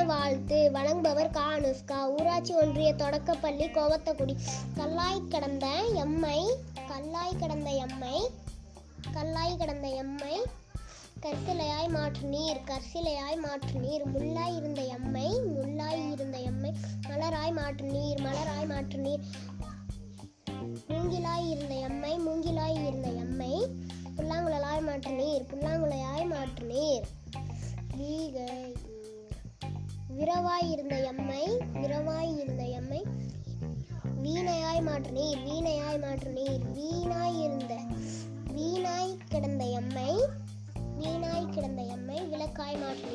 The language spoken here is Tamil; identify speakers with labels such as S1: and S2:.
S1: வாழ்த்து வழங்குபவர் கா. அனுஷ்கா. ஊராட்சி ஒன்றிய தொடக்கப்பள்ளி கோவத்தக்குடி. கல்லாய் கடந்த எம்மை கல்லாய் கடந்த எம்மை கல்லாய் கடந்த எம்மை கற்சிலையாய் மாற்று நீர் கற்சிலையாய் மாற்று நீர் முள்ளாய் இருந்த எம்மை முள்ளாய் இருந்த எம்மை மலராய் மாற்று நீர் மலராய் மாற்று நீர். மூங்கிலாய் இருந்த எம்மை மூங்கிலாய் இருந்த எம்மை புல்லாங்குழலாய் மாற்று நீர் புல்லாங்குழலாய் மாற்று நீர். வீகை விரவாயிருந்த எம்மை விரவாயிருந்த எம்மை வீணையாய் மாற்று நீர் வீணையாய் மாற்று நீர் வீணாய் இருந்த வீணாய் கிடந்த எம்மை வீணாய் கிடந்த எம்மை விளக்காய் மாற்று